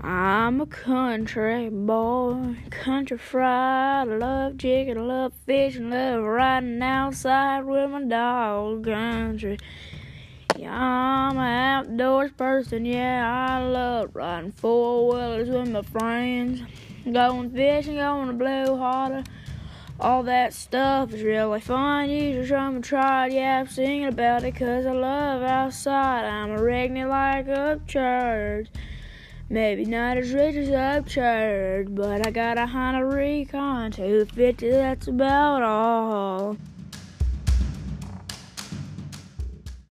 I'm a country boy, country fried. I love chicken, love fishing, love riding outside with my dog. Country. Yeah, I'm an outdoors person. Yeah, I love riding four wheelers with my friends, going fishing, going to Blue Water. All that stuff is really fun. You just come and try it. Yeah, I'm singing about it 'cause I love outside. I'm a redneck like Upchurch. Maybe not as rich as I've Upchurch, but I got a Honda Recon 250, that's about all.